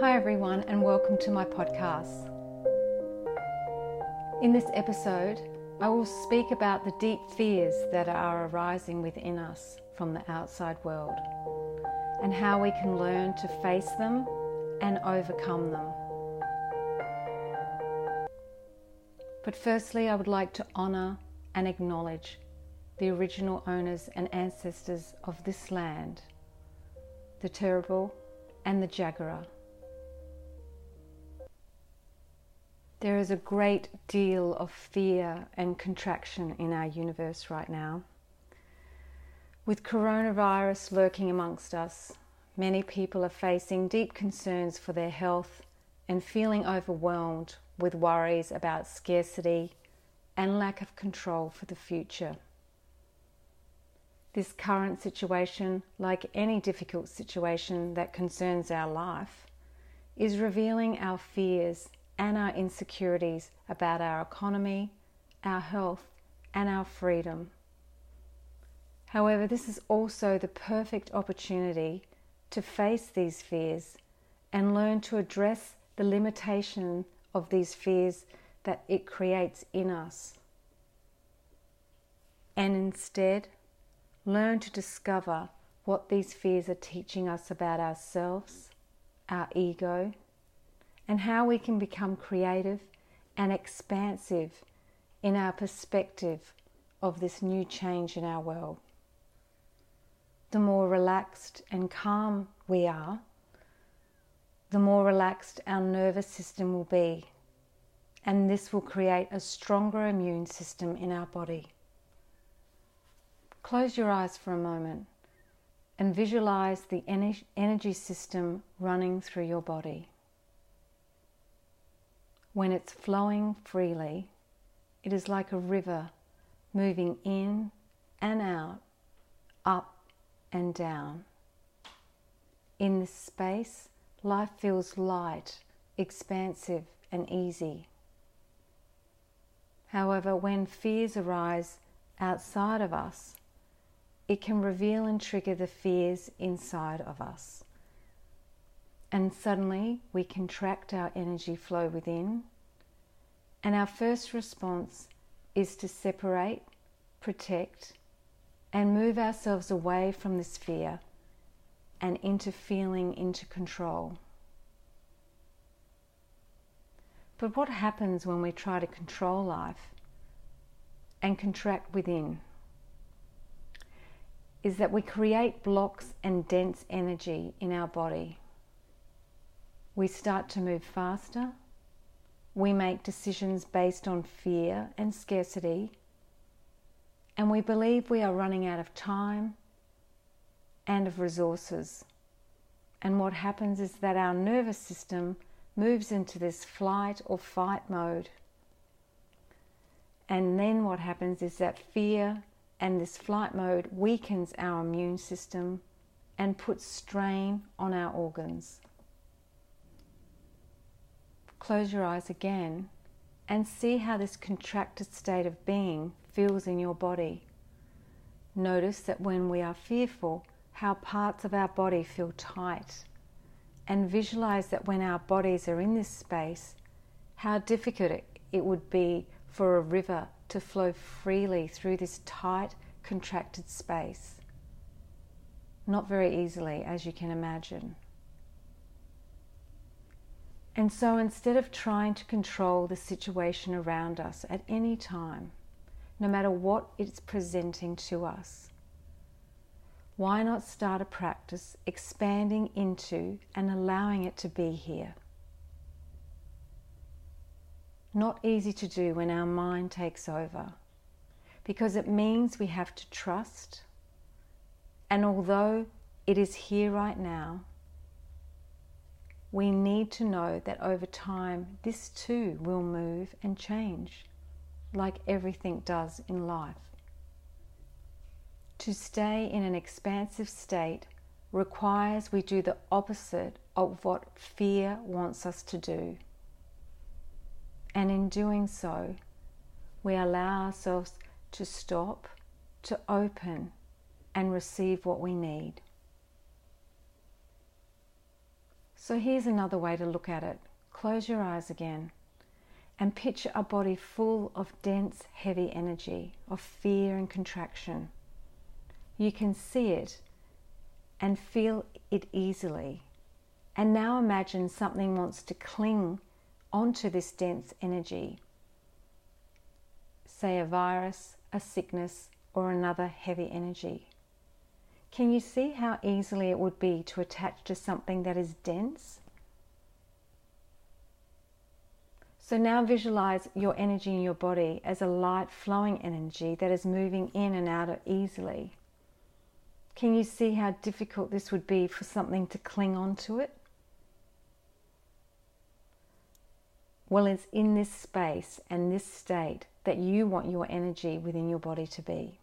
Hi, everyone, and welcome to my podcast. In this episode, I will speak about the deep fears that are arising within us from the outside world and how we can learn to face them and overcome them. But firstly, I would like to honour and acknowledge the original owners and ancestors of this land, the Turrbal and the Jagera. There is a great deal of fear and contraction in our universe right now. With coronavirus lurking amongst us, many people are facing deep concerns for their health and feeling overwhelmed with worries about scarcity and lack of control for the future. This current situation, like any difficult situation that concerns our life, is revealing our fears and our insecurities about our economy, our health, and our freedom. However, this is also the perfect opportunity to face these fears and learn to address the limitation of these fears that it creates in us. And instead, learn to discover what these fears are teaching us about ourselves, our ego, and how we can become creative and expansive in our perspective of this new change in our world. The more relaxed and calm we are, the more relaxed our nervous system will be, and this will create a stronger immune system in our body. Close your eyes for a moment and visualize the energy system running through your body. When it's flowing freely, it is like a river moving in and out, up and down. In this space, life feels light, expansive, and easy. However, when fears arise outside of us, it can reveal and trigger the fears inside of us. And suddenly we contract our energy flow within. And our first response is to separate, protect, and move ourselves away from this fear and into feeling into control. But what happens when we try to control life and contract within? Is that we create blocks and dense energy in our body we start to move faster. We make decisions based on fear and scarcity. And we believe we are running out of time and of resources. And what happens is that our nervous system moves into this flight or fight mode. And then what happens is that fear and this flight mode weakens our immune system and puts strain on our organs. Close your eyes again and see how this contracted state of being feels in your body. Notice that when we are fearful, how parts of our body feel tight. And visualize that when our bodies are in this space, how difficult it would be for a river to flow freely through this tight, contracted space. Not very easily, as you can imagine. And so instead of trying to control the situation around us at any time, no matter what it's presenting to us, why not start a practice expanding into and allowing it to be here? Not easy to do when our mind takes over because it means we have to trust, and although it is here right now, we need to know that over time this too will move and change, like everything does in life. To stay in an expansive state requires we do the opposite of what fear wants us to do. And in doing so, we allow ourselves to stop, to open, and receive what we need. So here's another way to look at it. Close your eyes again and picture a body full of dense, heavy energy, of fear and contraction. You can see it and feel it easily. And now imagine something wants to cling onto this dense energy. Say a virus, a sickness, or another heavy energy. Can you see how easily it would be to attach to something that is dense? So now visualize your energy in your body as a light flowing energy that is moving in and out easily. Can you see how difficult this would be for something to cling onto it? Well, it's in this space and this state that you want your energy within your body to be.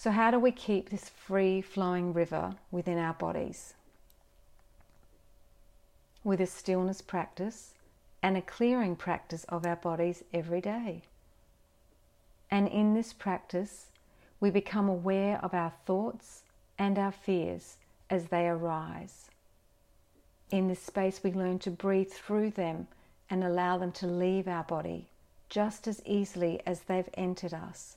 So, how do we keep this free flowing river within our bodies? With a stillness practice and a clearing practice of our bodies every day. And in this practice, we become aware of our thoughts and our fears as they arise. In this space, we learn to breathe through them and allow them to leave our body just as easily as they've entered us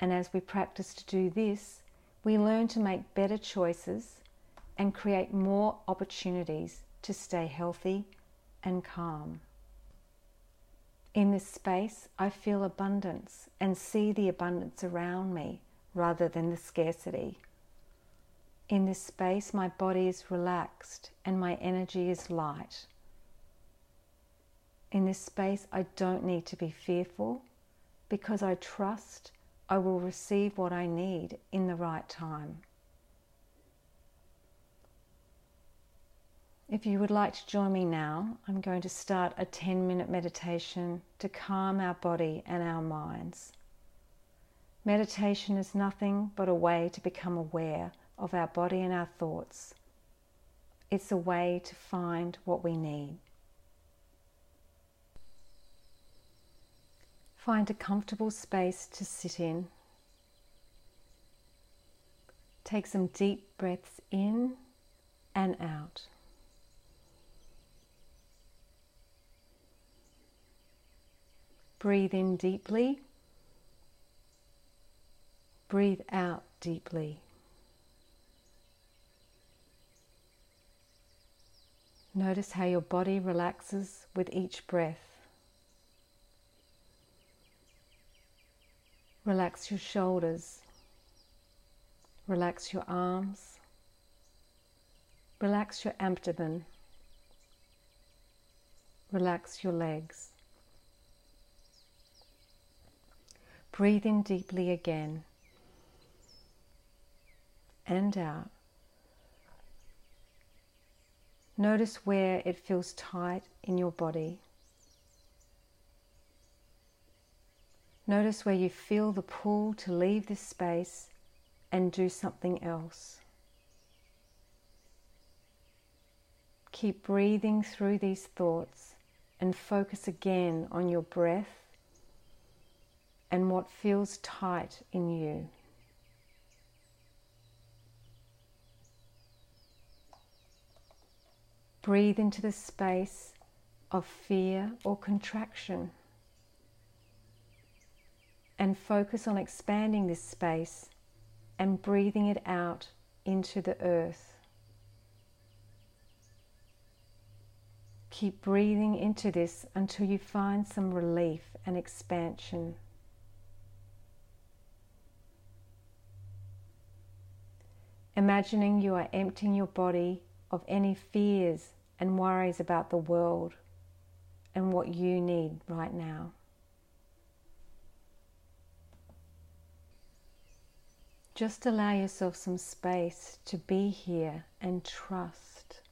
and as we practice to do this, we learn to make better choices and create more opportunities to stay healthy and calm. In this space, I feel abundance and see the abundance around me rather than the scarcity. In this space, my body is relaxed and my energy is light. In this space, I don't need to be fearful because I trust I will receive what I need in the right time. If you would like to join me now, I'm going to start a 10 minute meditation to calm our body and our minds. Meditation is nothing but a way to become aware of our body and our thoughts. It's a way to find what we need. Find a comfortable space to sit in. Take some deep breaths in and out. Breathe in deeply. Breathe out deeply. Notice how your body relaxes with each breath. Relax your shoulders. Relax your arms. Relax your abdomen. Relax your legs. Breathe in deeply again and out. Notice where it feels tight in your body. Notice where you feel the pull to leave this space and do something else. Keep breathing through these thoughts and focus again on your breath and what feels tight in you. Breathe into the space of fear or contraction and focus on expanding this space and breathing it out into the earth. Keep breathing into this until you find some relief and expansion. Imagining you are emptying your body of any fears and worries about the world and what you need right now. Just allow yourself some space to be here and trust.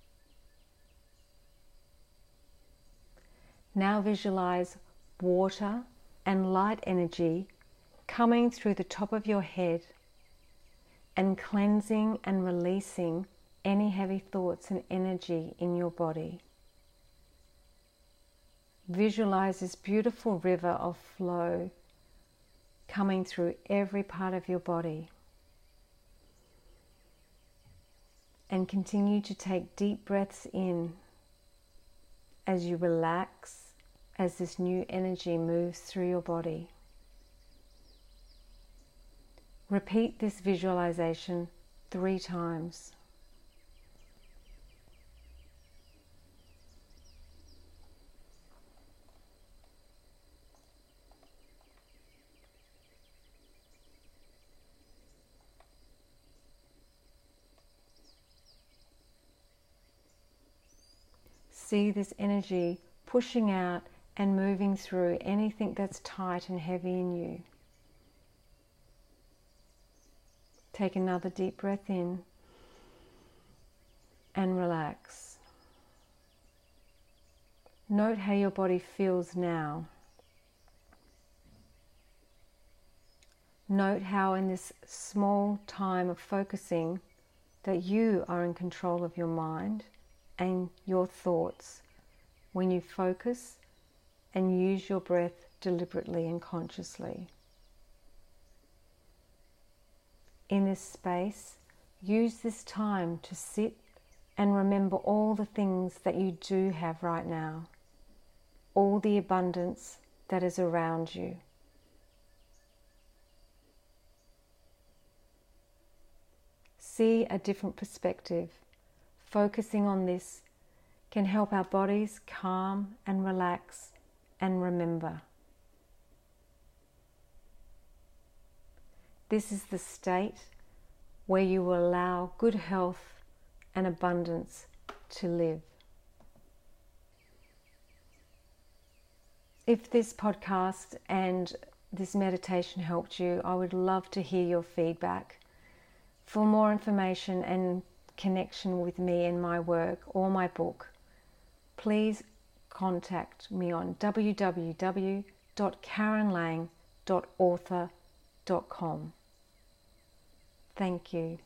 Now visualize water and light energy coming through the top of your head and cleansing and releasing any heavy thoughts and energy in your body. Visualize this beautiful river of flow coming through every part of your body. And continue to take deep breaths in as you relax as this new energy moves through your body. Repeat this visualization three times. See this energy pushing out and moving through anything that's tight and heavy in you. Take another deep breath in and relax. Note how your body feels now. Note how, in this small time of focusing, that you are in control of your mind and your thoughts when you focus and use your breath deliberately and consciously. In this space, use this time to sit and remember all the things that you do have right now, all the abundance that is around you. See a different perspective focusing on this can help our bodies calm and relax and remember. This is the state where you will allow good health and abundance to live. If this podcast and this meditation helped you, I would love to hear your feedback. For more information and connection with me and my work or my book, please contact me on www.karenlang.author.com. Thank you.